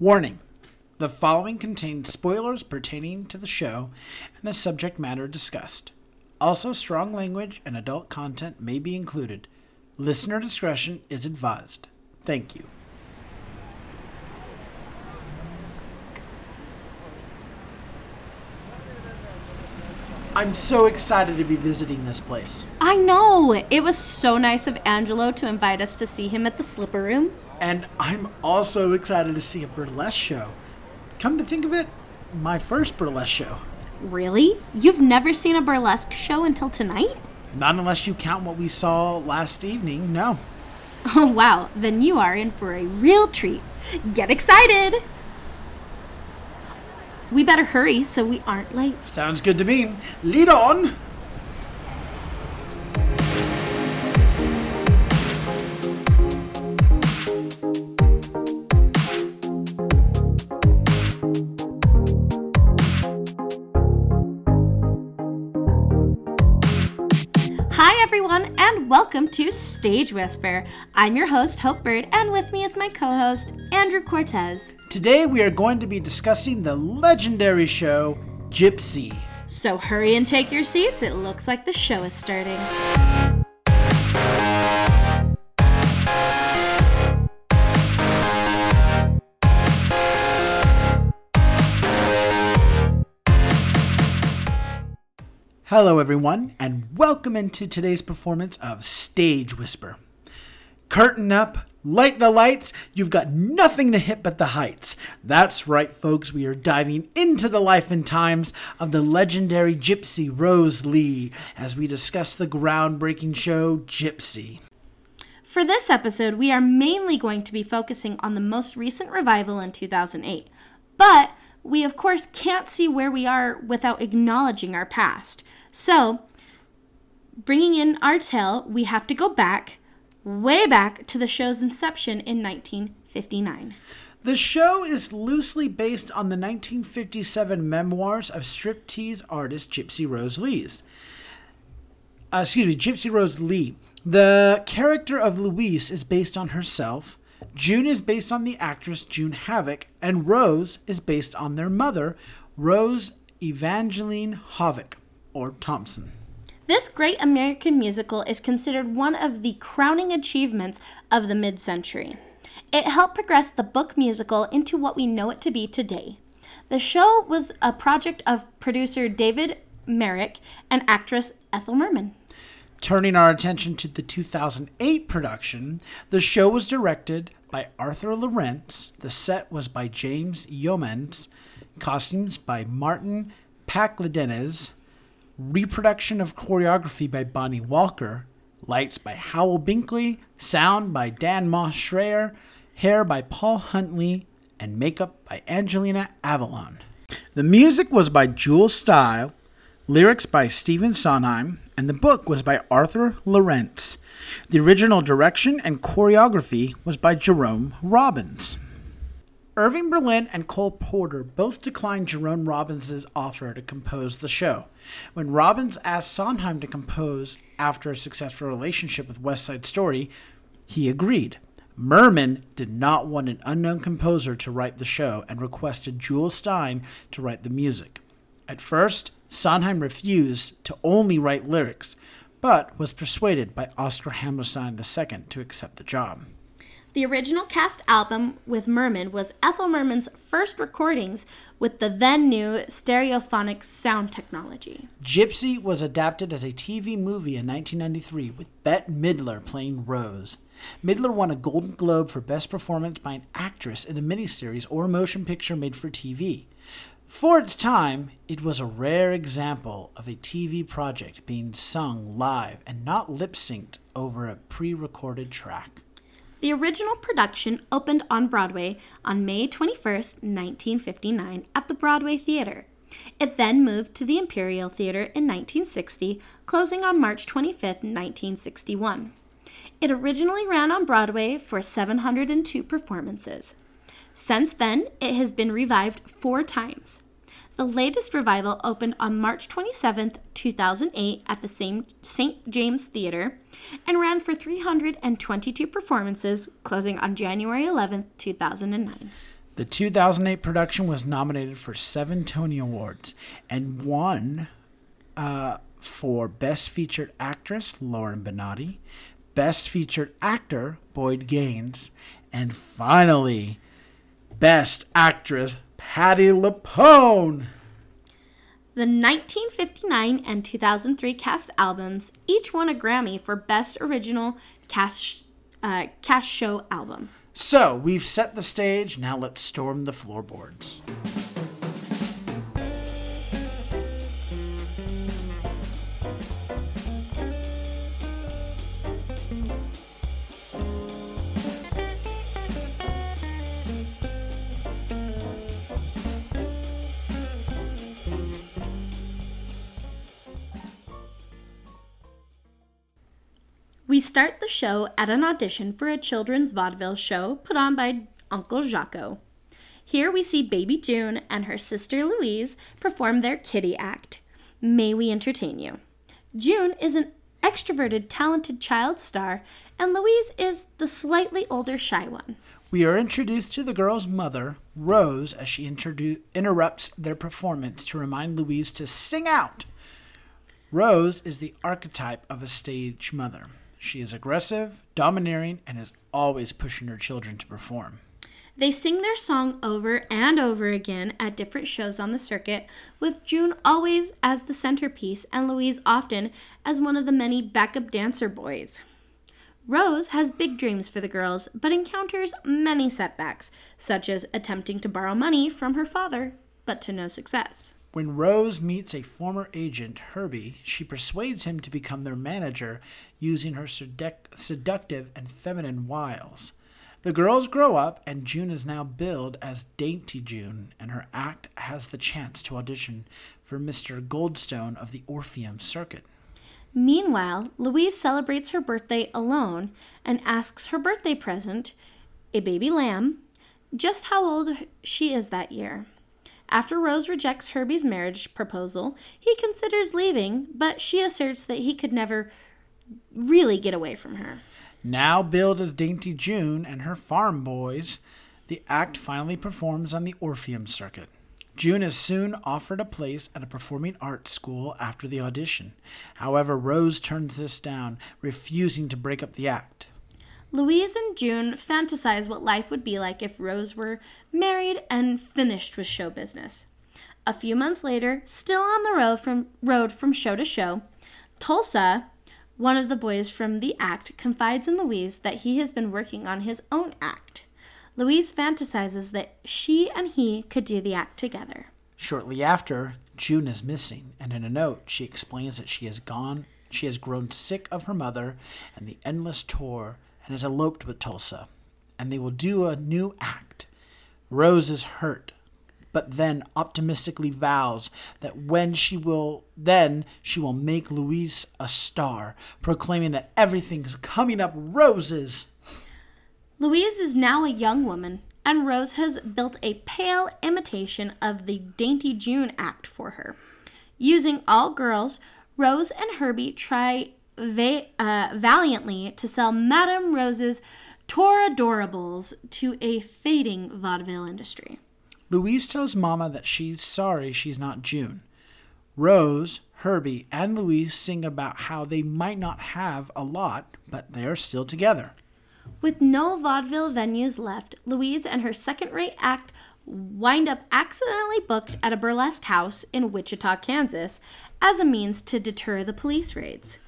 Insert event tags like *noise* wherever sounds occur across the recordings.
Warning the following contains spoilers pertaining to the show and the subject matter discussed. Also, strong language and adult content may be included. Listener discretion is advised. Thank you. I'm so excited to be visiting this place. I know. It was so nice of Angelo to invite us to see him at the Slipper Room. And I'm also excited to see a burlesque show. Come to think of it, my first burlesque show. Really? You've never seen a burlesque show until tonight? Not unless you count what we saw last evening, no. Oh, wow. Then you are in for a real treat. Get excited! We better hurry so we aren't late. Sounds good to me. Lead on! To Stage Whisper. I'm your host, Hope Bird, and with me is my co host, Andrew Cortez. Today we are going to be discussing the legendary show Gypsy. So hurry and take your seats. It looks like the show is starting. Hello, everyone, and welcome into today's performance of Stage Whisper. Curtain up, light the lights, you've got nothing to hit but the heights. That's right, folks, we are diving into the life and times of the legendary gypsy Rose Lee as we discuss the groundbreaking show Gypsy. For this episode, we are mainly going to be focusing on the most recent revival in 2008. But we, of course, can't see where we are without acknowledging our past. So, bringing in our tale, we have to go back, way back to the show's inception in 1959. The show is loosely based on the 1957 memoirs of striptease artist Gypsy Rose Lee's. Uh, excuse me, Gypsy Rose Lee. The character of Louise is based on herself. June is based on the actress June Havoc, and Rose is based on their mother, Rose Evangeline Havoc, or Thompson. This great American musical is considered one of the crowning achievements of the mid century. It helped progress the book musical into what we know it to be today. The show was a project of producer David Merrick and actress Ethel Merman. Turning our attention to the 2008 production, the show was directed by Arthur Laurents, the set was by James Youmans, costumes by Martin Pakledinaz, reproduction of choreography by Bonnie Walker, lights by Howell Binkley, sound by Dan Moses Schreier, hair by Paul Huntley, and makeup by Angelina Avallone. The music was by Jules Styne, lyrics by Stephen Sondheim, and the book was by Arthur Laurents. The original direction and choreography was by Jerome Robbins. Irving Berlin and Cole Porter both declined Jerome Robbins' offer to compose the show. When Robbins asked Sondheim to compose after a successful relationship with West Side Story, he agreed. Merman did not want an unknown composer to write the show and requested Jules Styne to write the music. At first, Sondheim refused to only write lyrics, but was persuaded by Oscar Hammerstein II to accept the job. The original cast album with Merman was Ethel Merman's first recordings with the then new stereophonic sound technology. Gypsy was adapted as a TV movie in 1993 with Bette Midler playing Rose. Midler won a Golden Globe for Best Performance by an Actress in a Miniseries or Motion Picture Made for TV. For its time, it was a rare example of a TV project being sung live and not lip synced over a pre recorded track. The original production opened on Broadway on May 21, 1959, at the Broadway Theater. It then moved to the Imperial Theater in 1960, closing on March 25, 1961. It originally ran on Broadway for 702 performances. Since then, it has been revived four times. The latest revival opened on March 27, 2008, at the same St. James Theater and ran for 322 performances, closing on January 11, 2009. The 2008 production was nominated for seven Tony Awards and won uh, for Best Featured Actress, Laura Benanti, Best Featured Actor, Boyd Gaines, and finally, Best Actress, Patti LuPone. The 1959 and 2003 cast albums each won a Grammy for Best Original Cast, uh, cast Show Album. So, we've set the stage, now let's storm the floorboards. We start the show at an audition for a children's vaudeville show put on by Uncle Jocko. Here we see baby June and her sister Louise perform their kitty act. May we entertain you? June is an extroverted, talented child star, and Louise is the slightly older, shy one. We are introduced to the girl's mother, Rose, as she interrupts their performance to remind Louise to sing out. Rose is the archetype of a stage mother. She is aggressive, domineering, and is always pushing her children to perform. They sing their song over and over again at different shows on the circuit, with June always as the centerpiece and Louise often as one of the many backup dancer boys. Rose has big dreams for the girls, but encounters many setbacks, such as attempting to borrow money from her father, but to no success. When Rose meets a former agent, Herbie, she persuades him to become their manager using her seduc- seductive and feminine wiles. The girls grow up, and June is now billed as Dainty June, and her act has the chance to audition for Mr. Goldstone of the Orpheum Circuit. Meanwhile, Louise celebrates her birthday alone and asks her birthday present, a baby lamb, just how old she is that year. After Rose rejects Herbie's marriage proposal, he considers leaving, but she asserts that he could never really get away from her. Now billed as Dainty June and her farm boys, the act finally performs on the Orpheum circuit. June is soon offered a place at a performing arts school after the audition. However, Rose turns this down, refusing to break up the act. Louise and June fantasize what life would be like if Rose were married and finished with show business. A few months later, still on the road from, road from show to show, Tulsa, one of the boys from the act, confides in Louise that he has been working on his own act. Louise fantasizes that she and he could do the act together. Shortly after, June is missing, and in a note, she explains that she has gone, she has grown sick of her mother and the endless tour, and has eloped with Tulsa, and they will do a new act. Rose is hurt, but then optimistically vows that when she will then she will make Louise a star, proclaiming that everything's coming up roses. Louise is now a young woman, and Rose has built a pale imitation of the Dainty June act for her. Using all girls, Rose and Herbie try va- uh, valiantly to sell Madame Rose's Toreadorables to a fading vaudeville industry. Louise tells Mama that she's sorry she's not June. Rose, Herbie, and Louise sing about how they might not have a lot, but they are still together. With no vaudeville venues left, Louise and her second rate act wind up accidentally booked at a burlesque house in Wichita, Kansas, as a means to deter the police raids.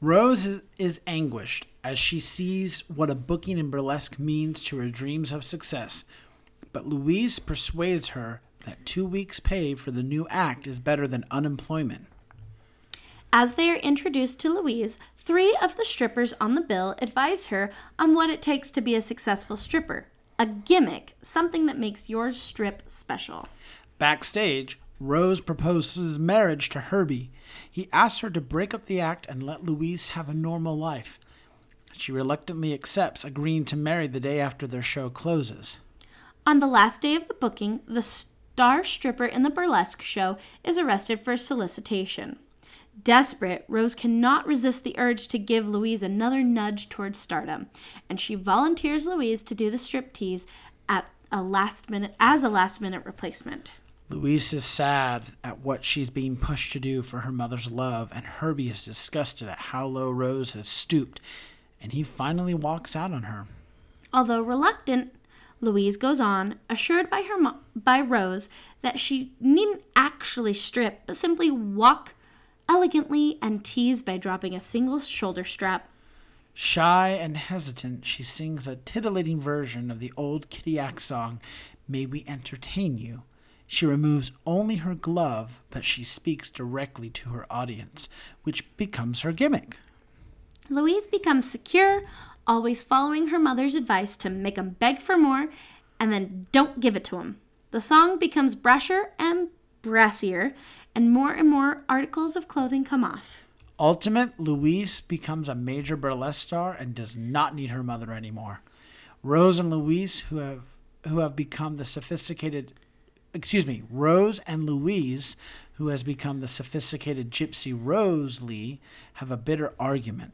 Rose is, is anguished as she sees what a booking in burlesque means to her dreams of success. But Louise persuades her that two weeks' pay for the new act is better than unemployment. As they are introduced to Louise, three of the strippers on the bill advise her on what it takes to be a successful stripper a gimmick, something that makes your strip special. Backstage, Rose proposes marriage to Herbie. He asks her to break up the act and let Louise have a normal life. She reluctantly accepts, agreeing to marry the day after their show closes. On the last day of the booking, the star stripper in the burlesque show is arrested for solicitation. Desperate, Rose cannot resist the urge to give Louise another nudge towards stardom, and she volunteers Louise to do the striptease at a last minute as a last minute replacement. Louise is sad at what she's being pushed to do for her mother's love, and Herbie is disgusted at how low Rose has stooped, and he finally walks out on her. Although reluctant, Louise goes on, assured by her mo- by Rose that she needn't actually strip, but simply walk elegantly and tease by dropping a single shoulder strap. Shy and hesitant, she sings a titillating version of the old Kitty Axe song, May We Entertain You. She removes only her glove, but she speaks directly to her audience, which becomes her gimmick. Louise becomes secure, always following her mother's advice to make him beg for more and then don't give it to him. The song becomes brasher and brassier, and more and more articles of clothing come off. Ultimate, Louise becomes a major burlesque star and does not need her mother anymore. Rose and Louise, who have who have become the sophisticated excuse me, Rose and Louise, who has become the sophisticated gypsy Rose Lee, have a bitter argument.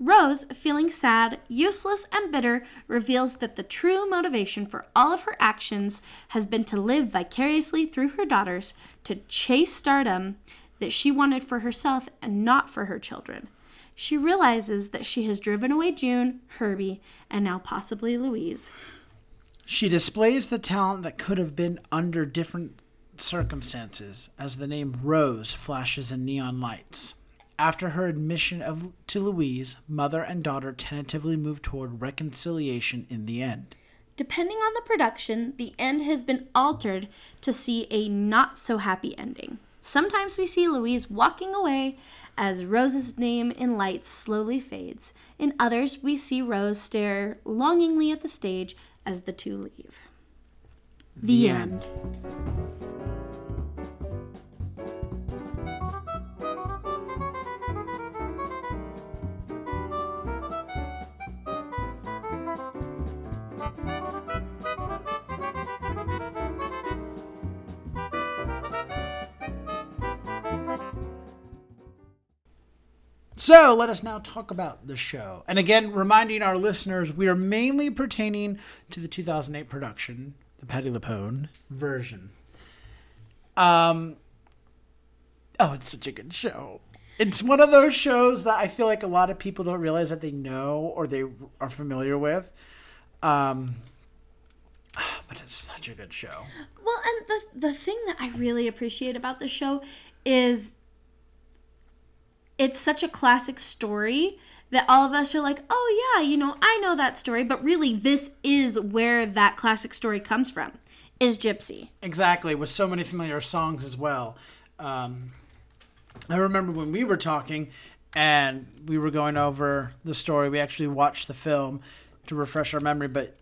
Rose, feeling sad, useless, and bitter, reveals that the true motivation for all of her actions has been to live vicariously through her daughters, to chase stardom that she wanted for herself and not for her children. She realizes that she has driven away June, Herbie, and now possibly Louise. She displays the talent that could have been under different circumstances as the name Rose flashes in neon lights. After her admission of, to Louise, mother and daughter tentatively move toward reconciliation in the end. Depending on the production, the end has been altered to see a not so happy ending. Sometimes we see Louise walking away as Rose's name in lights slowly fades. In others, we see Rose stare longingly at the stage as the two leave. The, The end. So let us now talk about the show. And again, reminding our listeners, we are mainly pertaining to the 2008 production, the Patti LuPone version. Um, oh, it's such a good show. It's one of those shows that I feel like a lot of people don't realize that they know or they are familiar with. Um, *sighs* but it's such a good show. Well, and the the thing that I really appreciate about the show is it's such a classic story that all of us are like, "Oh yeah, you know, I know that story," but really this is where that classic story comes from. Is Gypsy. Exactly, with so many familiar songs as well. Um, I remember when we were talking and we were going over the story, we actually watched the film to refresh our memory, but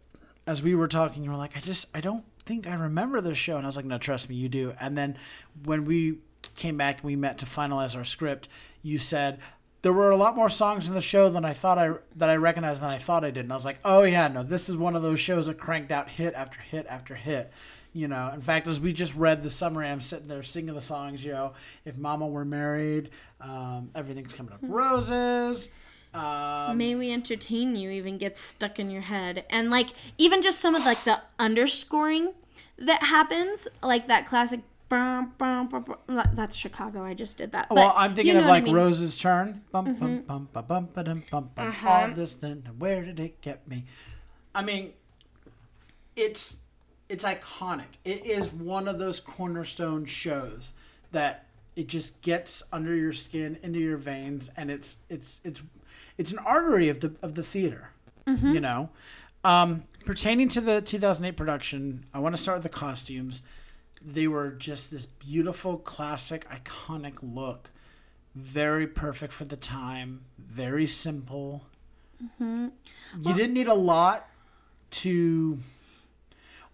as we were talking, you were like, I just, I don't think I remember this show. And I was like, no, trust me, you do. And then when we came back and we met to finalize our script, you said, there were a lot more songs in the show than I thought I that I recognized than I thought I did, and I was like, "Oh yeah, no, this is one of those shows that cranked out hit after hit after hit." You know, in fact, as we just read the summary, I'm sitting there singing the songs. You know, if Mama were married, um, everything's coming up roses. Um, May we entertain you even gets stuck in your head. And like even just some of like the underscoring that happens, like that classic bum, bum, bum, bum, that's Chicago. I just did that. But well, I'm thinking you know of what I like mean. Rose's turn. Bum bum bum bum bum ba bum bum. Uh-huh. All this then, where did it get me? I mean, it's it's iconic. It is one of those cornerstone shows that it just gets under your skin, into your veins, and it's it's it's it's an artery of the of the theater. Mm-hmm. You know, um, pertaining to the 2008 production, I want to start with the costumes. They were just this beautiful, classic, iconic look. Very perfect for the time. Very simple. Mm-hmm. You didn't need a lot to.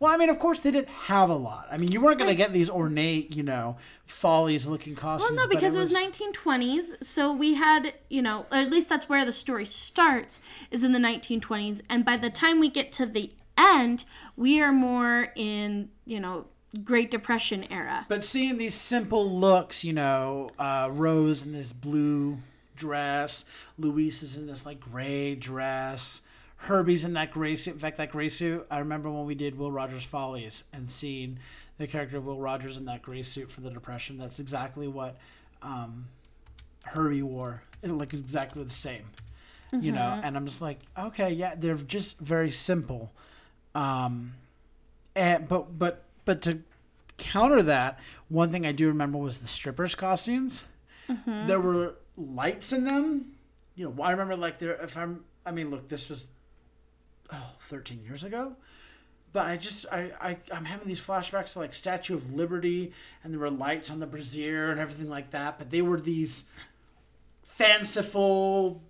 Well, I mean, of course, they didn't have a lot. I mean, you weren't going to get these ornate, you know, follies looking costumes. Well, no, because it was, 1920s, so we had, you know, or at least that's where the story starts, is in the 1920s. And by the time we get to the end, we are more in, you know, Great Depression era. But seeing these simple looks, you know, uh, Rose in this blue dress, Louise is in this like gray dress, Herbie's in that gray suit. In fact, that gray suit, I remember when we did Will Rogers Follies and seeing the character of Will Rogers in that gray suit for the Depression. That's exactly what um, Herbie wore. It looked exactly the same, you know. And I'm just like, okay, yeah, they're just very simple. Um, and but but but to counter that, one thing I do remember was the strippers' costumes. There were lights in them. You know, I remember like there. If I'm, I mean, look, this was oh, 13 years ago. But I just I, I I'm having these flashbacks to like Statue of Liberty and there were lights on the brazier and everything like that. But they were these fanciful,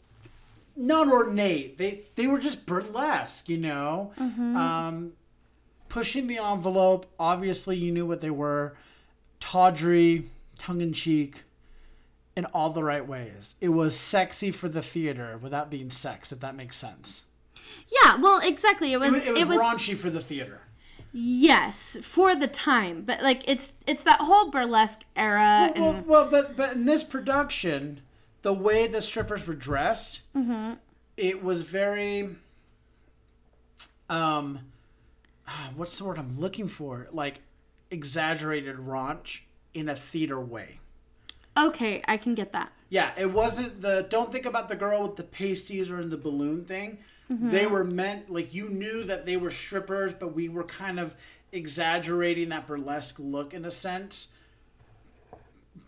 not ornate. They they were just burlesque, you know. Um, pushing the envelope. Obviously, you knew what they were. Tawdry, tongue in cheek, in all the right ways. It was sexy for the theater without being sex, if that makes sense. Yeah, well, exactly. It was. It was, it was raunchy for the theater. yes for the time, but like it's it's that whole burlesque era. Well, and well, but but in this production, the way the strippers were dressed, Mm-hmm. it was very. Um, what's the word I'm looking for? Like exaggerated raunch in a theater way. okay, I can get that. Yeah, it wasn't the. Don't think about the girl with the pasties or in the balloon thing. They were meant like you knew that they were strippers, but we were kind of exaggerating that burlesque look in a sense.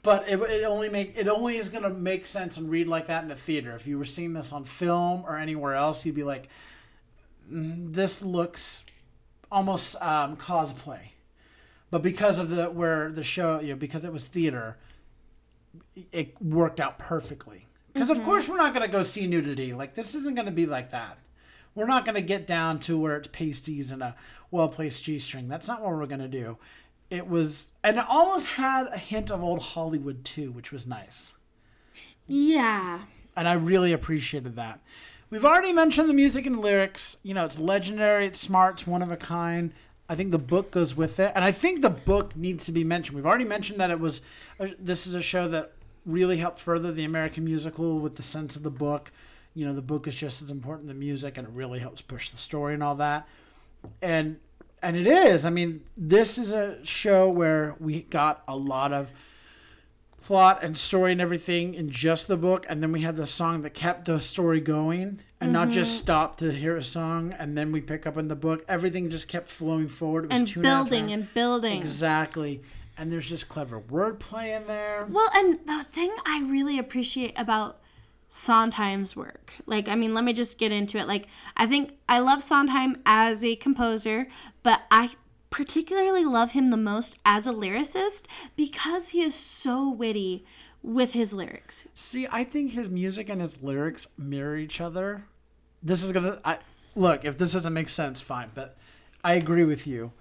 But it, it only make it only is gonna make sense and read like that in the theater. If you were seeing this on film or anywhere else, you'd be like, "Mm, "This looks almost um, cosplay." But because of the where the show, you know, because it was theater, it worked out perfectly. Because of course we're not going to go see nudity. Like this isn't going to be like that. We're not going to get down to where it's pasties and a well placed g string. That's not what we're going to do. It was, and it almost had a hint of old Hollywood too, which was nice. Yeah. And I really appreciated that. We've already mentioned the music and lyrics. You know, it's legendary, it's smart, it's one of a kind. I think the book goes with it, and I think the book needs to be mentioned. We've already mentioned that it was. uh, This is a show that really helped further the American musical with the sense of the book. You know, the book is just as important the music, and it really helps push the story and all that. And and it is. I mean, this is a show where we got a lot of plot and story and everything in just the book, and then we had the song that kept the story going, and not just mm-hmm. stop to hear a song and then we pick up in the book. Everything just kept flowing forward. It was And two and a half building hours. and building. exactly. And there's just clever wordplay in there. Well, and the thing I really appreciate about Sondheim's work, like, I mean, let me just get into it. Like, I think I love Sondheim as a composer, but I particularly love him the most as a lyricist because he is so witty with his lyrics. See, I think his music and his lyrics mirror each other. This is gonna. I look if this doesn't make sense, fine. But I agree with you.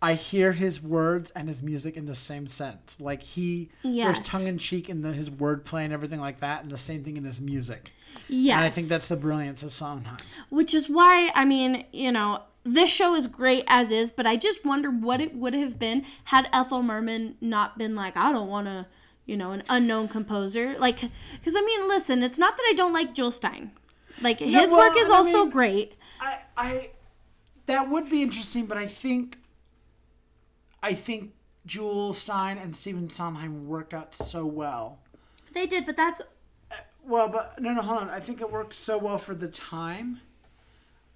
I hear his words and his music in the same sense. Like he, Yes. there's tongue in cheek in the, his wordplay and everything like that, and the same thing in his music. Yes. And I think that's the brilliance of Sondheim. Which is why, I mean, you know, this show is great as is, but I just wonder what it would have been had Ethel Merman not been like, I don't want to, you know, an unknown composer. Like, because I mean, listen, it's not that I don't like Jule Styne. Like, his well, work is I also mean- great. I, I, that would be interesting, but I think, I think Jules Styne and Stephen Sondheim worked out so well. They did, but that's. Uh, well, but no, no, hold on. I think it worked so well for the time.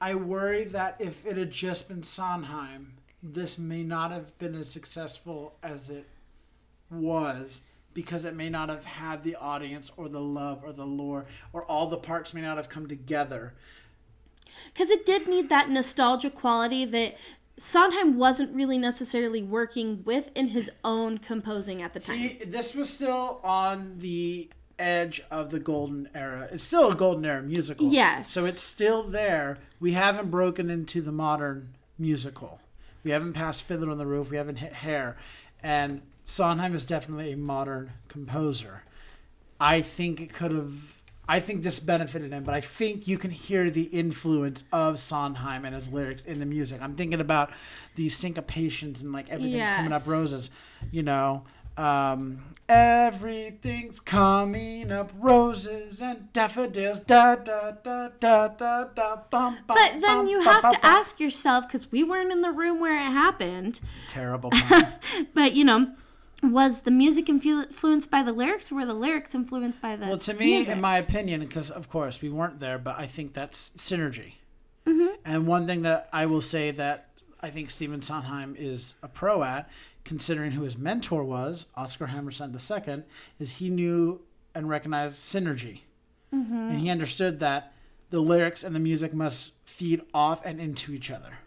I worry that if it had just been Sondheim, this may not have been as successful as it was because it may not have had the audience or the love or the lore or all the parts may not have come together. Because it did need that nostalgia quality that Sondheim wasn't really necessarily working with in his own composing at the time. He- this was still on the edge of the golden era. It's still a golden era musical. Yes. So it's still there. We haven't broken into the modern musical. We haven't passed Fiddler on the Roof. We haven't hit Hair. And Sondheim is definitely a modern composer. I think it could have. I think this benefited him, but I think you can hear the influence of Sondheim and his lyrics in the music. I'm thinking about these syncopations and like everything's coming up roses, you know. Um, everything's coming up, roses and daffodils. Da da da da da da. Bum, bum, But then bum, you have to ask yourself, because we weren't in the room where it happened, Terrible. *laughs* but you know, was the music influ- influenced by the lyrics or were the lyrics influenced by the well, to me, music? in my opinion, because of course we weren't there, but I think that's synergy. Mm-hmm. And one thing that I will say that I think Stephen Sondheim is a pro at, considering who his mentor was, Oscar Hammerstein II, is he knew and recognized synergy. Mm-hmm. And he understood that the lyrics and the music must feed off and into each other.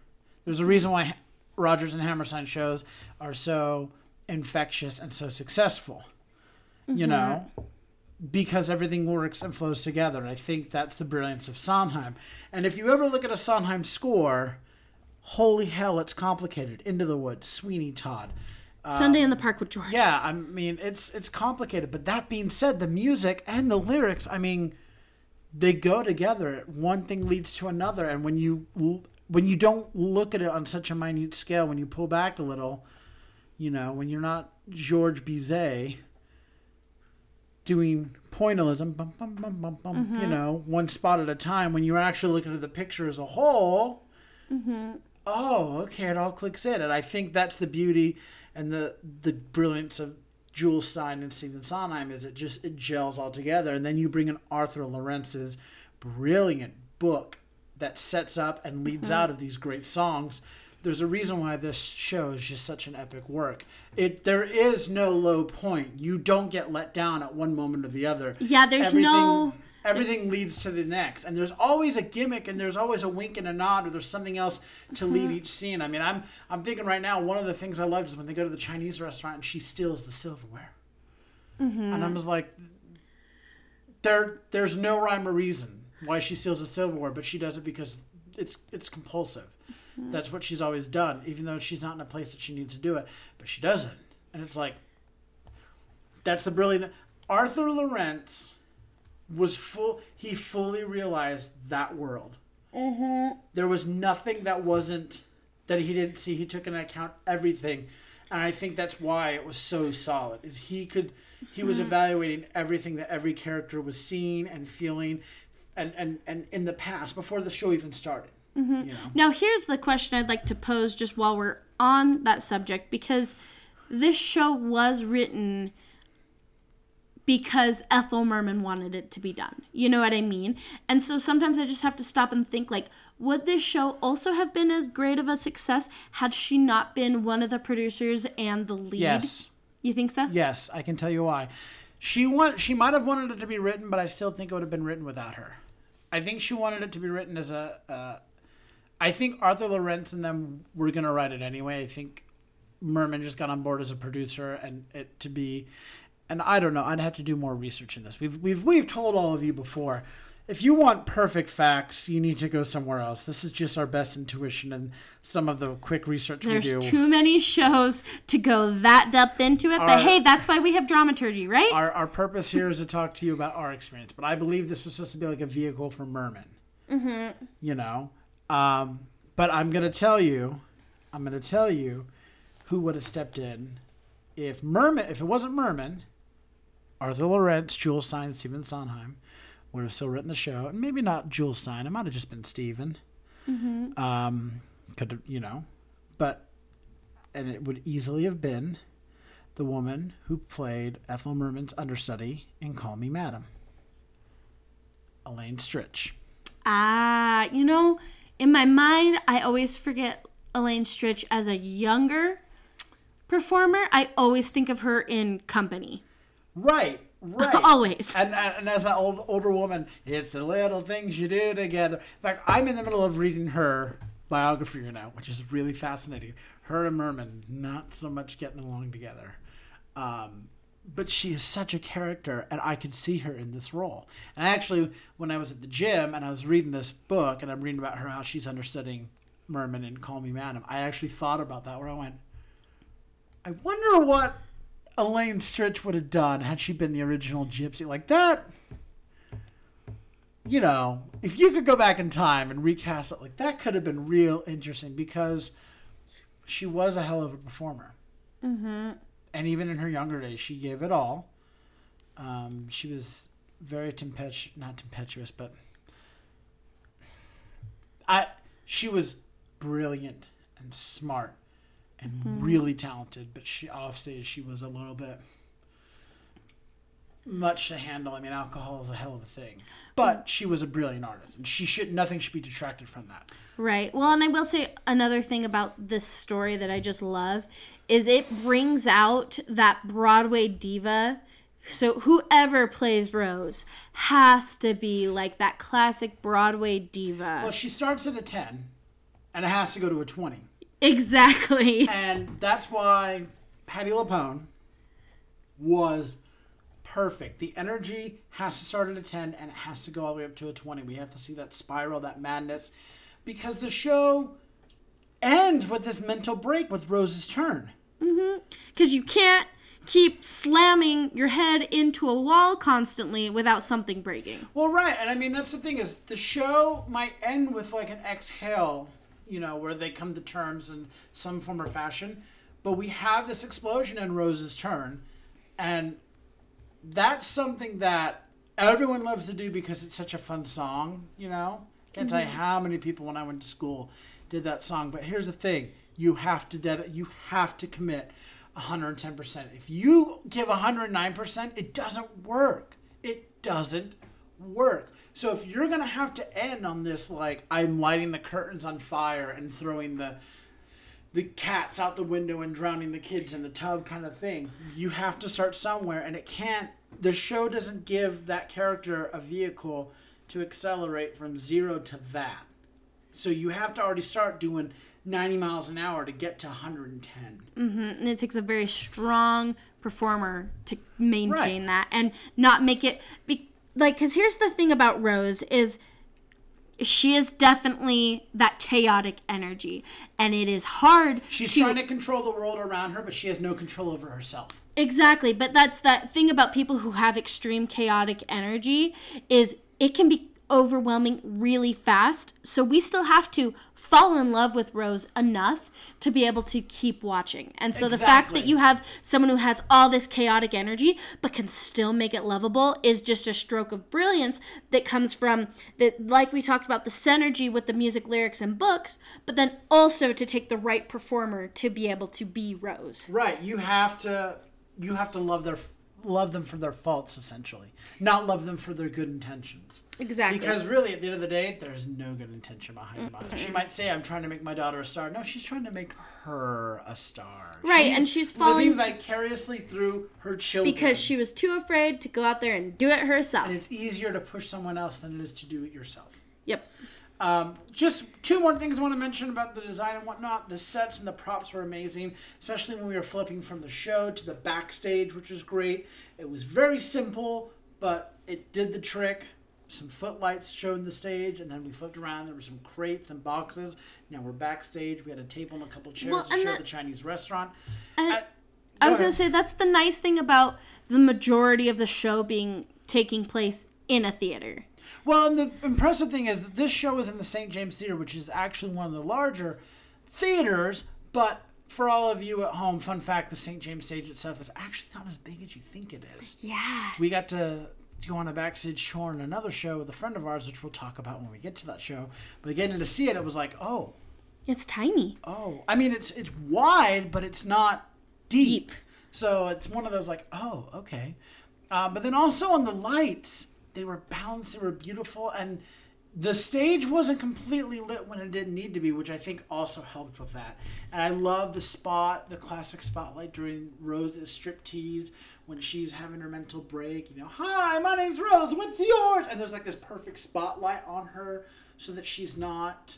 There's a reason why Rodgers and Hammerstein shows are so infectious and so successful. You know, because everything works and flows together. And I think that's the brilliance of Sondheim. And if you ever look at a Sondheim score, holy hell, it's complicated. Into the Woods, Sweeney Todd. Sunday in the um, Park with George. Yeah, I mean it's it's complicated. But that being said, the music and the lyrics, I mean, they go together. One thing leads to another, and when you when you don't look at it on such a minute scale, when you pull back a little, you know, when you're not George Bizet doing pointillism, bum, bum, bum, bum, bum, you mm-hmm. know, one spot at a time, when you're actually looking at the picture as a whole, mm-hmm. Oh, okay, it all clicks in. And I think that's the beauty and the the brilliance of Jules Styne and Stephen Sondheim is it just it gels all together. And then you bring in Arthur Laurents's brilliant book that sets up and leads mm-hmm. out of these great songs. There's a reason why this show is just such an epic work. It there is no low point. You don't get let down at one moment or the other. Yeah, there's Everything- no- everything leads to the next. And there's always a gimmick and there's always a wink and a nod or there's something else to mm-hmm. lead each scene. I mean i'm i'm thinking right now one of the things i loved is when they go to the chinese restaurant and she steals the silverware. Mm-hmm. And i'm just like there there's no rhyme or reason why she steals the silverware but she does it because it's it's compulsive. Mm-hmm. That's what she's always done even though she's not in a place that she needs to do it but she does it and it's like that's the brilliant Arthur Laurents was full he fully realized that world. Mm-hmm. There was nothing that wasn't that he didn't see. He took into account everything. And i think that's why it was so solid is he could he was mm-hmm. evaluating everything that every character was seeing and feeling and and, and in the past before the show even started mm-hmm. you know? Now, here's the question I'd like to pose just while we're on that subject because this show was written because Ethel Merman wanted it to be done. You know what I mean? And so sometimes I just have to stop and think like would this show also have been as great of a success had she not been one of the producers and the lead? yes You think so? Yes, I can tell you why. She want she might have wanted it to be written, but I still think it would have been written without her. I think she wanted it to be written as a. Uh, I think Arthur Laurents and them were gonna write it anyway. I think Merman just got on board as a producer and it to be. And I don't know. I'd have to do more research in this. We've we've we've told all of you before. If you want perfect facts, you need to go somewhere else. This is just our best intuition and some of the quick research There's we do. too many shows to go that depth into it, but hey, that's why we have dramaturgy, right? our, our purpose here is to talk to you about our experience, but I believe this was supposed to be like a vehicle for Merman. Mm-hmm. You know, um, but I'm gonna tell you, I'm gonna tell you, who would have stepped in if Merman, if it wasn't Merman, Arthur Laurents, Jules Styne, Stephen Sondheim would have still written the show, and maybe not Jules Styne. It might have just been Stephen. Um, could have, you know, but and it would easily have been the woman who played Ethel Merman's understudy in Call Me Madam, Elaine Stritch. Ah, you know, in my mind, I always forget Elaine Stritch as a younger performer. I always think of her in Company. Right, right. *laughs* Always. And, and, as that old older woman, it's the little things you do together. In fact, I'm in the middle of reading her biography right now, which is really fascinating. Her and Merman not so much getting along together. Um, but she is such a character, and I could see her in this role. And actually, when I was at the gym and I was reading this book, and I'm reading about her how she's understudying Merman and Call Me Madam, I actually thought about that. Where I went, I wonder what Elaine Stritch would have done had she been the original Gypsy. Like that, you know, if you could go back in time and recast it, like that could have been real interesting because she was a hell of a performer. Mm-hmm. and even in her younger days, she gave it all. Um, she was very tempestuous, not tempestuous, but I. She was brilliant and smart and hmm. really talented, but she off stage she was a little bit much to handle. I mean, alcohol is a hell of a thing, but she was a brilliant artist, and she should nothing should be detracted from that. Right. Well, and I will say another thing about this story that I just love is it brings out that Broadway diva. So whoever plays Rose has to be like that classic Broadway diva. Well, she starts at a ten, and it has to go to a twenty. Exactly. And that's why Patti LuPone was perfect. The energy has to start at a 10 and it has to go all the way up to a 20. We have to see that spiral, that madness, because the show ends with this mental break with Rose's turn. Mm-hmm. Because you can't keep slamming your head into a wall constantly without something breaking. Well, right, and I mean that's the thing is the show might end with like an exhale, you know, where they come to terms in some form or fashion, but we have this explosion in Rose's turn, and that's something that everyone loves to do because it's such a fun song, you know. Can't tell you mm-hmm. how many people when I went to school did that song, but here's the thing: you have to ded- you have to commit 110%. If you give 109%, it doesn't work. It doesn't work. So if you're going to have to end on this like I'm lighting the curtains on fire and throwing the the cats out the window and drowning the kids in the tub kind of thing, you have to start somewhere and it can't the show doesn't give that character a vehicle to accelerate from 0 to that. So you have to already start doing 90 miles an hour to get to 110. Mm-hmm. and it takes a very strong performer to maintain Right. that and not make it be like because here's the thing about rose is she is definitely that chaotic energy and it is hard She's to trying to control the world around her, but she has no control over herself. Exactly, but that's that thing about people who have extreme chaotic energy is it can be overwhelming really fast. So we still have to fall in love with Rose enough to be able to keep watching. And so the fact that you have someone who has all this chaotic energy but can still make it lovable is just a stroke of brilliance that comes from that like we talked about the synergy with the music lyrics and books, but then also to take the right performer to be able to be Rose. Right. You have to you have to love their love them for their faults essentially, not love them for their good intentions. Exactly. Because really, at the end of the day, there's no good intention behind it. She might say, "I'm trying to make my daughter a star." No, she's trying to make her a star. Right, and she's falling- living vicariously through her children. because she was too afraid to go out there and do it herself. and it's easier to push someone else than it is to do it yourself. Yep. Um, just two more things I want to mention about the design and whatnot. The sets and the props were amazing, especially when we were flipping from the show to the backstage, which was great. It was very simple, but it did the trick. Some footlights showed the stage, and then we flipped around. There were some crates and boxes. Now we're backstage. We had a table and a couple chairs Well, to show that- the Chinese restaurant. I go was going to say that's the nice thing about the majority of the show being taking place in a theater. Well, and the impressive thing is that this show is in the St. James Theater, which is actually one of the larger theaters. But for all of you at home, fun fact: the St. James stage itself is actually not as big as you think it is. Yeah. We got to go on a backstage tour in another show with a friend of ours, which we'll talk about when we get to that show. But getting to see it, it was like, oh, It's tiny. oh. I mean, it's it's wide, but it's not deep. Deep. So it's one of those like, oh, okay. Um, but then also on the lights, they were balanced, they were beautiful, and the stage wasn't completely lit when it didn't need to be, which I think also helped with that. And I love the spot, the classic spotlight during Rose's striptease when she's having her mental break. You know, hi, my name's Rose. What's yours? And there's like this perfect spotlight on her so that she's not.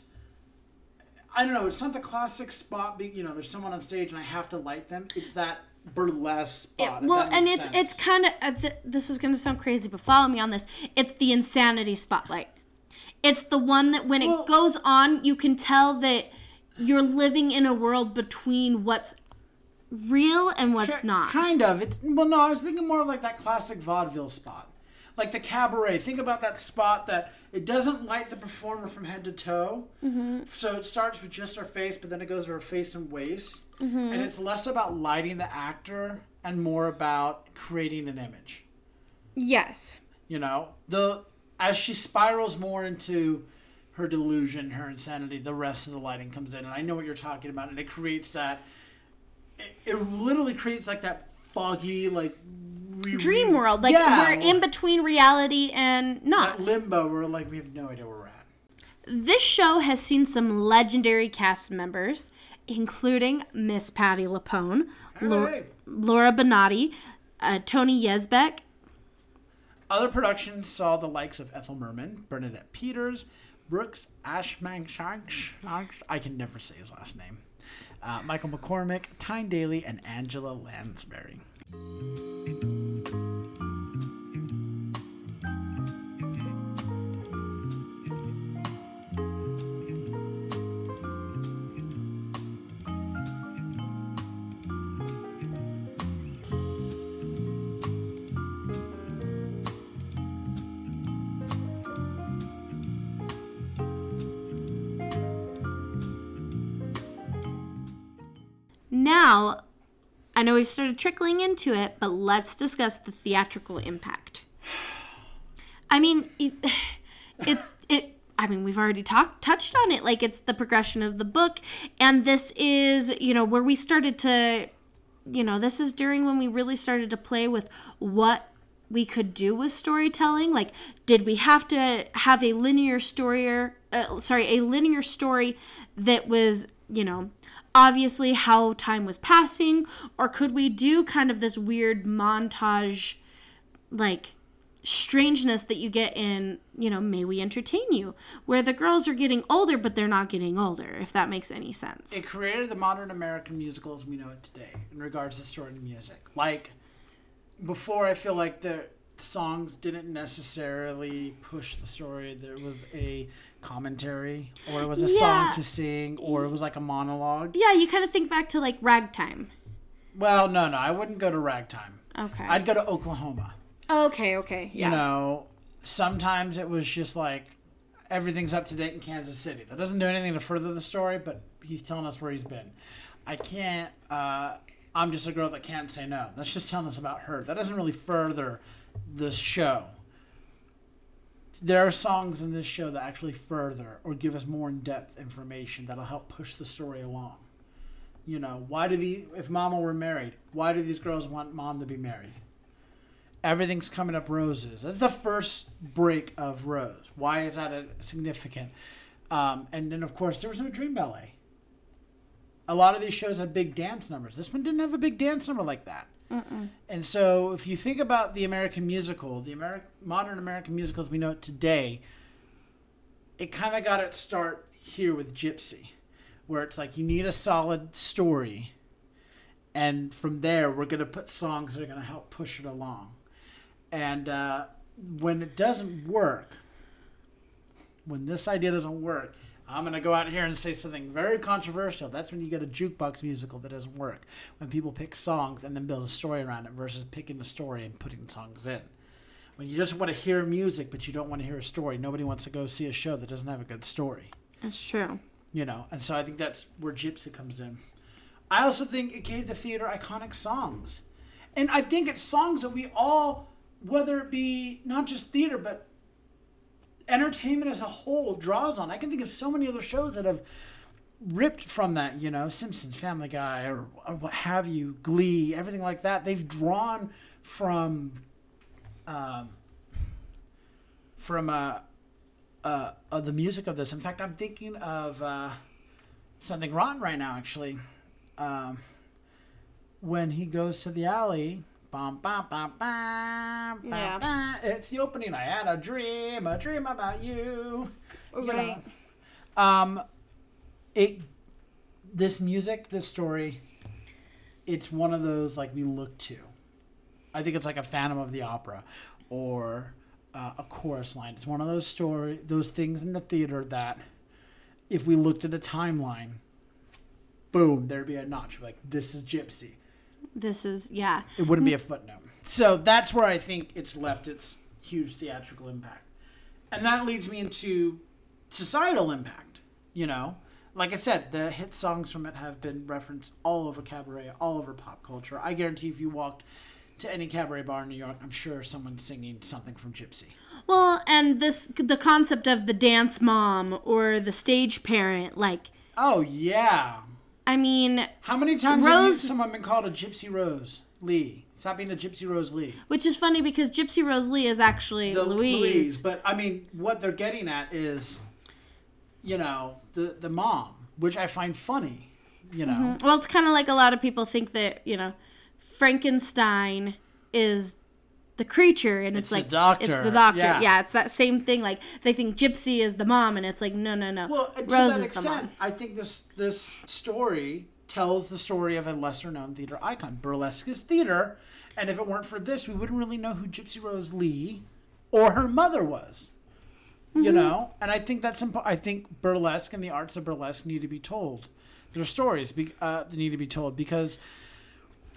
I don't know. It's not the classic spot. Be, you know, there's someone on stage and I have to light them. It's that burlesque It- spot. if well, and it's sense. it's kind of uh, th- this is going to sound crazy, but follow me on this. It's the insanity spotlight. It's the one that when Well- it goes on, you can tell that you're living in a world between what's real and what's not. Kind of. It's well, no. I was thinking more of like that classic vaudeville spot. like the cabaret. Think about that spot that it doesn't light the performer from head to toe. Mm-hmm. So it starts with just her face, but then it goes to her face and waist, and it's less about lighting the actor and more about creating an image. Yes. You know, the as she spirals more into her delusion, her insanity, the rest of the lighting comes in, and I know what you're talking about, and it creates that. It, it literally creates like that foggy, like re- Dream world. Like Yeah. we're in between reality and not. that limbo where like we have no idea where we're at. This show has seen some legendary cast members, including Miss Patti LuPone. Laura Benanti, uh, Tony Yazbeck, Other productions saw the likes of Ethel Merman, Bernadette Peters, Brooks Ashmanskas. I can never say his last name. Uh, Michael McCormick, Tyne Daly, and Angela Lansbury. Now, I know we've started trickling into it, but let's discuss the theatrical impact. I mean, it, *sighs* it's it. I mean, we've already talked touched on it. Like it's the progression of the book, and this is you know where we started to, you know, this is during when we really started to play with what we could do with storytelling. Like, did we have to have a linear story? Or, uh, sorry, a linear story that was you know obviously how time was passing, or could we do kind of this weird montage, like strangeness that you get in, you know, May We Entertain You, where the girls are getting older, but they're not getting older, if that makes any sense. It created the modern American musical as we know it today in regards to story and music. Like before, I feel like the songs didn't necessarily push the story. There was a commentary, or it was a Yeah. song to sing, or it was like a monologue. yeah, you kind of think back to like ragtime. Well, no, no, I wouldn't go to ragtime. Okay. I'd go to Oklahoma. okay, okay. Yeah. You know, sometimes it was just like everything's up to date in Kansas City. That doesn't do anything to further the story, but he's telling us where he's been. I can't. Uh, I'm just a girl that can't say no. That's just telling us about her. That doesn't really further the show. There are songs in this show that actually further or give us more in-depth information that'll help push the story along. You know, why do the if Mama were married, why do these girls want Mom to be married? everything's coming up roses. That's the first break of Rose. Why is that significant? Um, and then, of course, there was no Dream Ballet. A lot of these shows had big dance numbers. This one didn't have a big dance number like that. And so, if you think about the American musical, the Ameri- modern American musicals we know today, it kind of got its start here with Gypsy, where it's like you need a solid story, and from there we're going to put songs that are going to help push it along. And uh, when it doesn't work, when this idea doesn't work, I'm going to go out here and say something very controversial. That's when you get a jukebox musical that doesn't work. When people pick songs and then build a story around it versus picking the story and putting songs in. When you just want to hear music but you don't want to hear a story, nobody wants to go see a show that doesn't have a good story. That's true. You know, and so I think that's where Gypsy comes in. I also think it gave the theater iconic songs. And I think it's songs that we all, whether it be not just theater, but entertainment as a whole, draws on. I can think of so many other shows that have ripped from that, you know, Simpsons, Family Guy, or, or what have you, Glee, everything like that. They've drawn from, um, from uh, uh, uh, the music of this. In fact, I'm thinking of uh, something rotten right now, actually. Um, when he goes to the alley, bum, bum, bum, bum, bum, Yeah. bum. it's the opening. I had a dream, a dream about you. You know. Right. Um, it, this music, this story, it's one of those like we look to. I think it's like a Phantom of the Opera, or uh, a chorus line. It's one of those story, those things in the theater that, if we looked at a timeline, boom, there'd be a notch like this is Gypsy. This is yeah. It wouldn't be a footnote. So that's where I think it's left its huge theatrical impact. And that leads me into societal impact, you know? Like I said, the hit songs from it have been referenced all over cabaret, all over pop culture. I guarantee if you walked to any cabaret bar in New York, I'm sure someone's singing something from Gypsy. Well, and this the concept of the dance mom or the stage parent, like Oh yeah. I mean, How many times have you, someone been called a Gypsy Rose Lee? Stop being the Gypsy Rose Lee. which is funny because Gypsy Rose Lee is actually the Louise. But I mean, what they're getting at is, you know, the the mom, which I find funny. You know, mm-hmm. Well, it's kind of like a lot of people think that you know, Frankenstein is the creature, and it's, the like it's doctor, the doctor. yeah. Yeah. it's that same thing. Like they think Gypsy is the mom, and it's like no, no, no. well, and to Rose that is the mom. extent, I think this this story tells the story of a lesser known theater icon. Burlesque is theater, and if it weren't for this, we wouldn't really know who Gypsy Rose Lee or her mother was. Mm-hmm. You know, and I think that's important. I think burlesque and the arts of burlesque need to be told. Their stories be, uh, they need to be told because,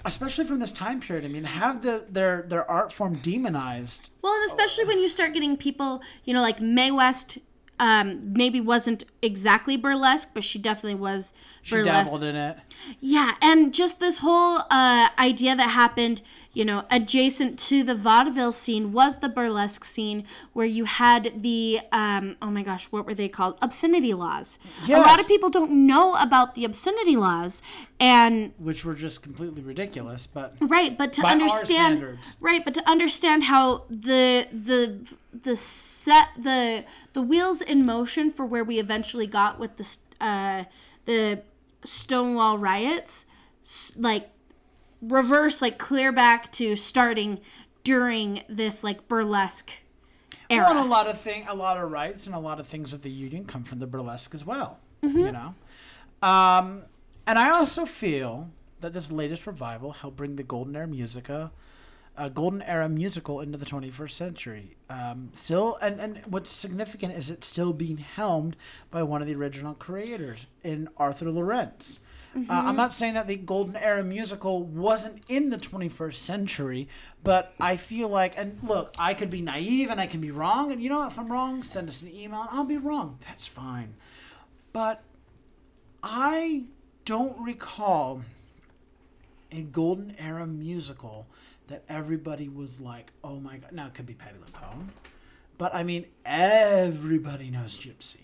especially from this time period. I mean, have the their their art form demonized. Well, and especially when you start getting people, you know, like Mae West. Um, maybe wasn't exactly burlesque, but she definitely was She dabbled in it. Yeah, and just this whole uh, idea that happened, you know, adjacent to the vaudeville scene was the burlesque scene where you had the, um, oh my gosh, what were they called? Obscenity laws. A lot of people don't know about the obscenity laws, and which were just completely ridiculous. But right, but to By understand, standards. right, but to understand how the the the set the the wheels in motion for where we eventually got with the uh, the Stonewall riots, like reverse, like clear back to starting during this like burlesque era. well, a lot of thing, a lot of rights and a lot of things with the union come from the burlesque as well. You know, um, and I also feel that this latest revival helped bring the golden era musica. A golden era musical into the 21st century. Um, still, and, and what's significant is it's still being helmed by one of the original creators in Arthur Laurents. Uh, I'm not saying that the golden era musical wasn't in the 21st century, but I feel like, and look, I could be naive and I can be wrong, and you know, if I'm wrong, send us an email. I'll be wrong. That's fine. But I don't recall a golden era musical that everybody was like, oh my god. Now it could be Patti LuPone, but I mean, everybody knows Gypsy.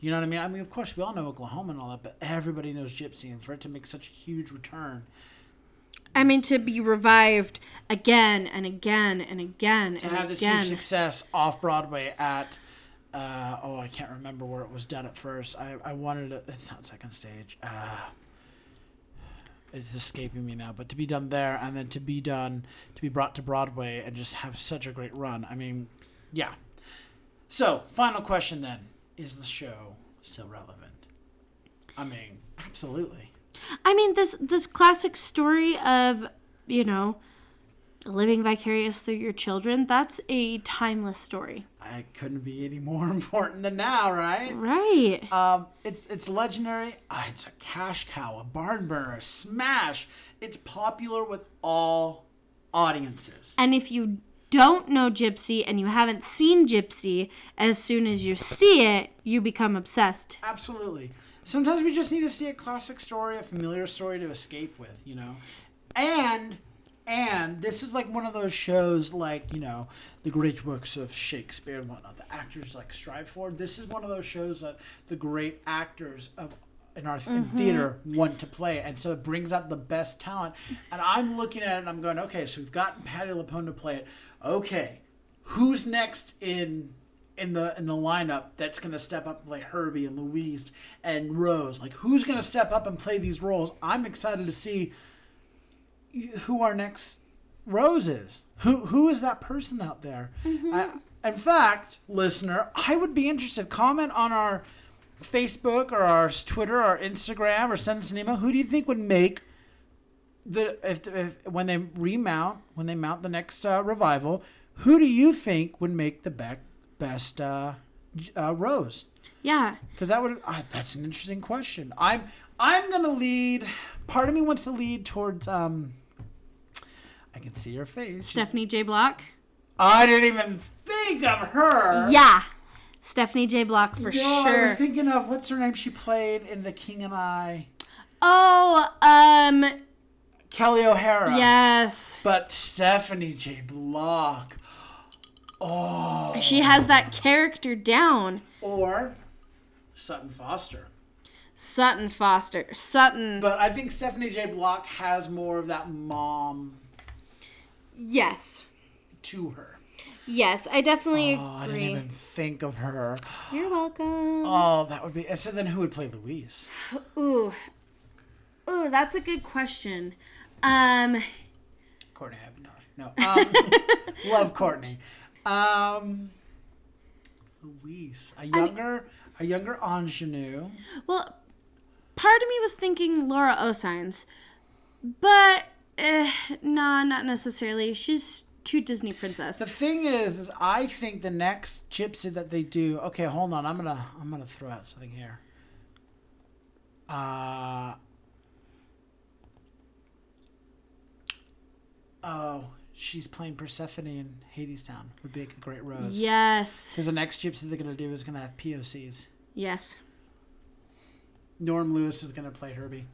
You know what I mean? I mean, of course, we all know Oklahoma and all that, but everybody knows Gypsy, and for it to make such a huge return, I mean, to be revived again and again and again to and have this again. huge success off Broadway at, uh, oh, I can't remember where it was done at first. I, I wanted it. It's not second stage. Uh, it's escaping me now. But to be done there, and then to be done, to be brought to Broadway, and just have such a great run. I mean, yeah. So, final question then: Is the show still relevant? I mean, absolutely. I mean this this classic story of, you know, living vicarious through your children, that's a timeless story. I couldn't be any more *laughs* important than now, right? Right. Um, it's it's legendary. Ah, it's a cash cow, a barn burner, a smash. It's popular with all audiences. And if you don't know Gypsy and you haven't seen Gypsy, as soon as you see it, you become obsessed. Absolutely. Sometimes we just need to see a classic story, a familiar story to escape with, you know. And and this is like one of those shows like, you know, the great works of Shakespeare and whatnot. The actors like strive for. This is one of those shows that the great actors of in our in mm-hmm. theater want to play, and so it brings out the best talent. And I'm looking at it and I'm going, okay, so we've gotten Patti LuPone to play it. Okay, who's next in in the in the lineup that's gonna step up and play Herbie and Louise and Rose? Like, who's gonna step up and play these roles? I'm excited to see who our next Rose is. Who who is that person out there? I, in fact, listener, I would be interested. Comment on our Facebook or our Twitter or Instagram or send us an email. Who do you think would make the if, if when they remount when they mount the next uh, revival? Who do you think would make the bec- best uh, uh, Rose? Yeah. Because that would that's an interesting question. I'm I'm gonna lead. Part of me wants to lead towards. um I can see your face. Stephanie J. Block. I didn't even think of her. Yeah. Stephanie J. Block for No, I sure. was thinking of what's her name? She played in The King and I. oh, um, Kelli O'Hara. yes. But Stephanie J. Block. Oh. She has that character down. Or Sutton Foster. Sutton Foster. Sutton. But I think Stephanie J. Block has more of that mom yes. to her. Yes, I definitely Oh, I didn't even think of her. You're welcome. Oh, that would be. And so then who would play Louise? *gasps* Ooh. Ooh, that's a good question. Um, Courtney Avinash. No. Um, *laughs* love Courtney. Um, Louise. A younger, a younger ingenue. well, part of me was thinking Laura Osnes, but eh, nah, not necessarily. She's too Disney princess. The thing is, is I think the next gypsy that they do. Okay, hold on. I'm gonna, I'm gonna throw out something here. Uh. Oh, she's playing Persephone in Hadestown. Would be a great rose. Yes. Because the next gypsy they're gonna do is gonna have POCs. Yes. Norm Lewis is gonna play Herbie.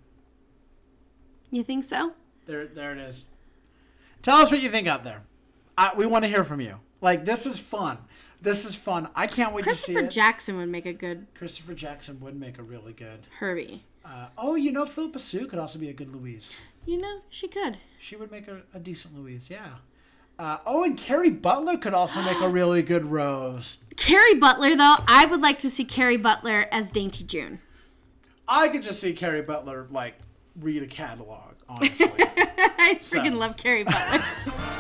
You think so? There, there it is. Tell us what you think out there. I, we want to hear from you. Like this is fun. This is fun. I can't wait to see Christopher. Jackson would make a good Christopher Jackson would make a really good. Herbie. Uh, oh, you know, Phillipa Soo could also be a good Louise. You know, she could. She would make a, a decent Louise. Yeah. Uh, oh, and Kerry Butler could also make a *gasps* really good Rose. Kerry Butler, though, I would like to see Kerry Butler as Dainty June. I could just see Kerry Butler like read a catalog. Honestly. *laughs* I freaking So. love Kerry Butler. *laughs*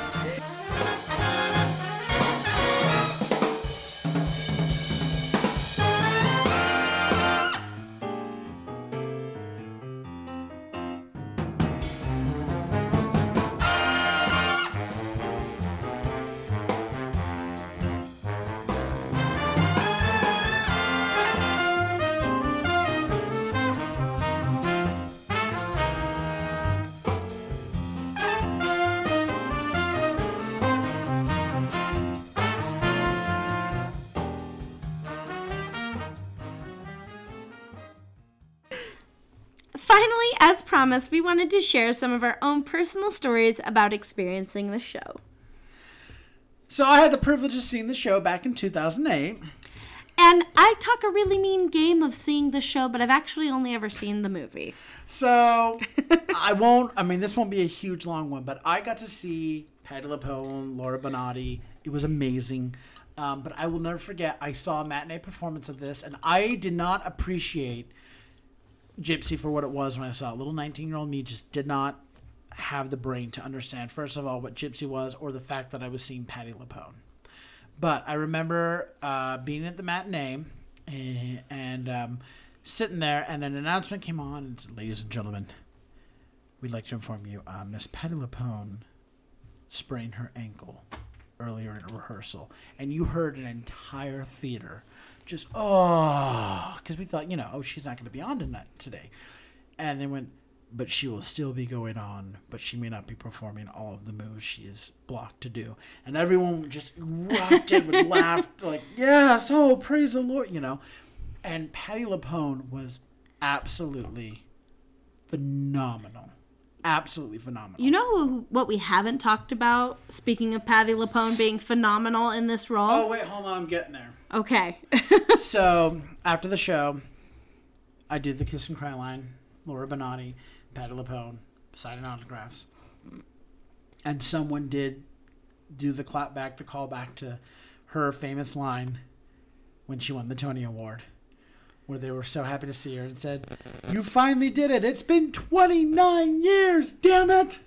promised, we wanted to share some of our own personal stories about experiencing the show. so I had the privilege of seeing the show back in 2008. And I talk a really mean game of seeing the show, but I've actually only ever seen the movie. So *laughs* I won't. I mean, this won't be a huge long one, but I got to see Patti LuPone, Laura Benanti. It was amazing. Um, but I will never forget. I saw a matinee performance of this, and I did not appreciate Gypsy for what it was when I saw it. Little nineteen-year-old me just did not have the brain to understand, first of all, what Gypsy was, or the fact that I was seeing Patti LuPone. But I remember uh, being at the matinee eh, and um, sitting there, and an announcement came on and said, Ladies and gentlemen, we'd like to inform you uh, Miss Patti LuPone sprained her ankle earlier in a rehearsal. And you heard an entire theater just, oh, because we thought, you know, oh, she's not going to be on tonight, today. And they went, but she will still be going on, but she may not be performing all of the moves she is blocked to do. And everyone just erupted with laughed, like, yes, oh, praise the Lord, you know. And Patti LuPone was absolutely phenomenal. Absolutely phenomenal. You know who, what we haven't talked about? Speaking of Patti LuPone being phenomenal in this role. oh, wait, hold on, I'm getting there. Okay. *laughs* So after the show, I did the kiss and cry line. Laura Benanti, Patti LuPone, signing autographs, and someone did do the clap back, the call back to her famous line when she won the Tony Award, where they were so happy to see her and said, "You finally did it! It's been 29 years, damn it!"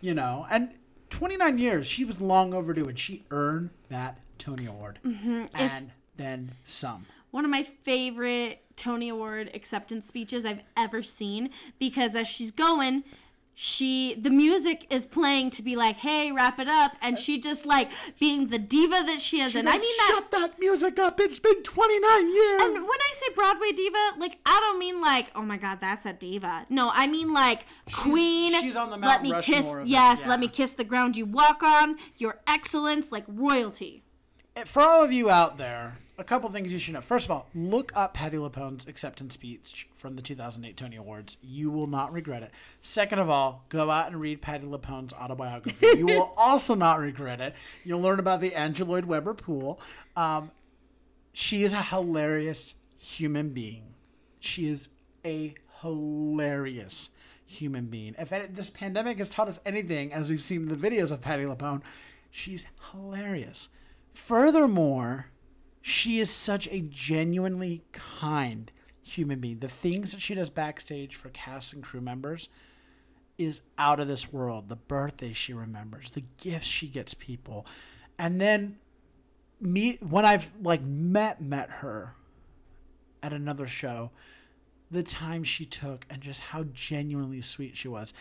You know, and 29 years. She was long overdue, and she earned that Tony Award, mm-hmm. and then some. One of my favorite Tony Award acceptance speeches I've ever seen because as she's going, she the music is playing to be like, hey, wrap it up, and she just like being the diva that she is, and I mean that. Shut that music up! It's been 29 years. And when I say Broadway diva, like I don't mean like, oh my god, that's a diva. No, I mean like queen. she's on the let Mount me Rushmore kiss. Yes, yeah. let me kiss the ground you walk on. Your excellence, like royalty. Eh, for all of you out there, a couple things you should know. First of all, look up Patti LuPone's acceptance speech from the 2008 Tony Awards. You will not regret it. Second of all, go out and read Patti LuPone's autobiography. you will *laughs* also not regret it. You'll learn about the Andrew Lloyd Webber pool. Um, she is a hilarious human being. She is a hilarious human being. If this pandemic has taught us anything, as we've seen in the videos of Patti LuPone, she's hilarious. Furthermore, she is such a genuinely kind human being. The things that she does backstage for cast and crew members is out of this world. The birthdays she remembers, the gifts she gets people. And then me when I've like met met her at another show, the time she took and just how genuinely sweet she was.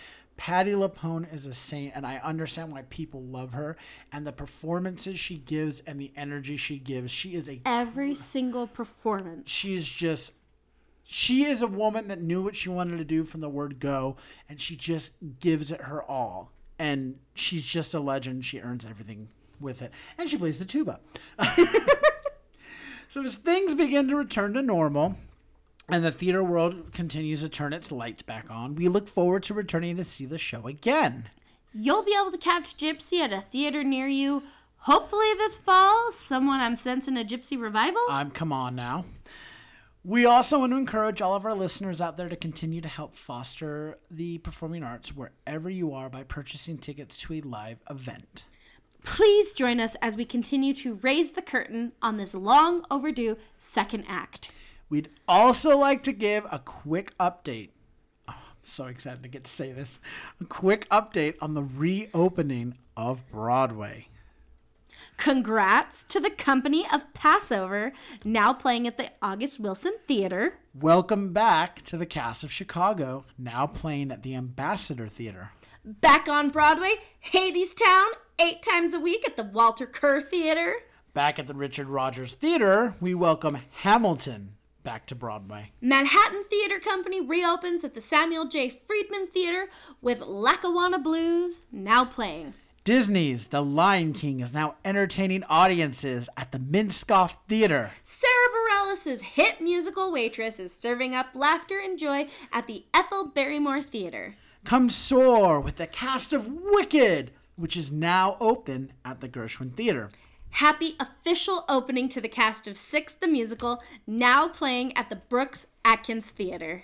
Patti LuPone is a saint, and I understand why people love her and the performances she gives and the energy she gives. She is a Every single performance. she's just she is a woman that knew what she wanted to do from the word go and she just gives it her all and she's just a legend she earns everything with it and she plays the tuba *laughs* so as things begin to return to normal and the theater world continues to turn its lights back on we look forward to returning to see the show again You'll be able to catch Gypsy at a theater near you. Hopefully this fall. Someone I'm sensing a Gypsy revival. I'm come on now. We also want to encourage all of our listeners out there to continue to help foster the performing arts wherever you are by purchasing tickets to a live event. Please join us as we continue to raise the curtain on this long overdue second act. We'd also like to give a quick update. Oh, I'm so excited to get to say this. A quick update on the reopening of Broadway. Congrats to the company of Pass Over, now playing at the August Wilson Theater. Welcome back to the cast of Chicago, now playing at the Ambassador Theater. Back on Broadway, Hadestown, eight times a week at the Walter Kerr Theater. Back at the Richard Rodgers Theater, we welcome Hamilton back to Broadway. Manhattan Theater Company reopens at the Samuel J. Friedman Theater with Lackawanna Blues now playing. Disney's The Lion King is now entertaining audiences at the Minskoff Theater. Sara Bareilles' hit musical waitress is serving up laughter and joy at the Ethel Barrymore Theater. Come soar with the cast of Wicked, which is now open at the Gershwin Theater. Happy official opening to the cast of Six the Musical, now playing at the Brooks Atkins Theater.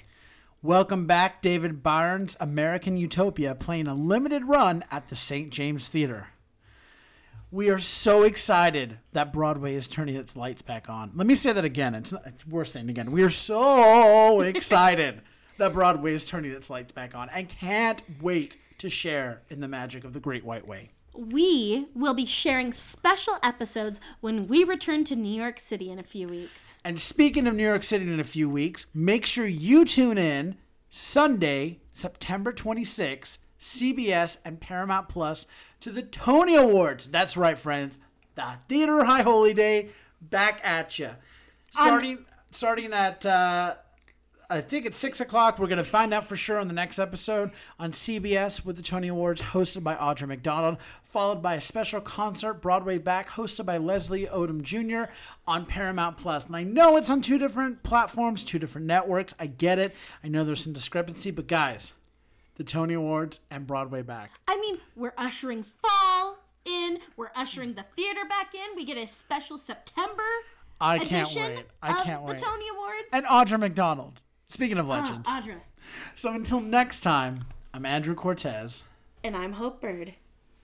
Welcome back, David Byrne's American Utopia, playing a limited run at the St. James Theater. We are so excited that Broadway is turning its lights back on. Let me say that again. It's, not, it's worth saying again. We are so *laughs* excited that Broadway is turning its lights back on and can't wait to share in the magic of the Great White Way. We will be sharing special episodes when we return to New York City in a few weeks. And speaking of New York City in a few weeks, make sure you tune in Sunday, September 26th, CBS and Paramount Plus to the Tony Awards. That's right, friends. The Theater High Holy Day back at you. Starting starting at uh, I think it's six o'clock. We're going to find out for sure on the next episode on CBS with the Tony Awards, hosted by Audra McDonald, followed by a special concert, Broadway Back, hosted by Leslie Odom Jr. on Paramount Plus. And I know it's on two different platforms, two different networks. I get it. I know there's some discrepancy, but guys, the Tony Awards and Broadway Back. I mean, we're ushering fall in, we're ushering the theater back in. We get a special September I can't edition wait. I of can't the. Tony Awards. And Audra McDonald. Speaking of Oh, legends. Audra. So until next time, I'm Andrew Cortez, And I'm Hope Bird.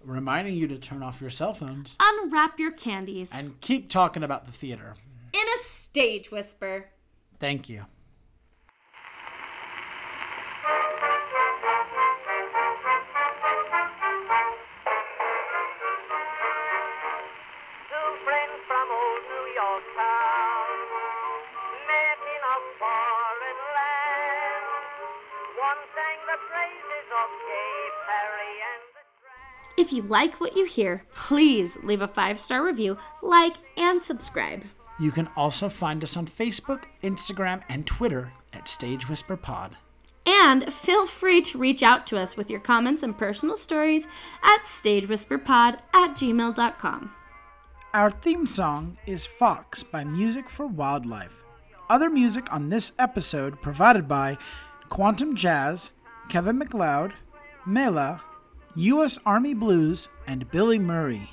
reminding you to turn off your cell phones Unwrap your candies and keep talking about the theater. in a stage whisper. Thank you. If you like what you hear, please leave a five star review, like, and subscribe. You can also find us on Facebook, Instagram, and Twitter at Stage Whisper Pod. And feel free to reach out to us with your comments and personal stories at stagewhisperpod at gmail.com. Our theme song is Fox by Music for Wildlife. Other music on this episode provided by Quantum Jazz, Kevin MacLeod, Mela, U.S. Army Blues, and Billy Murray.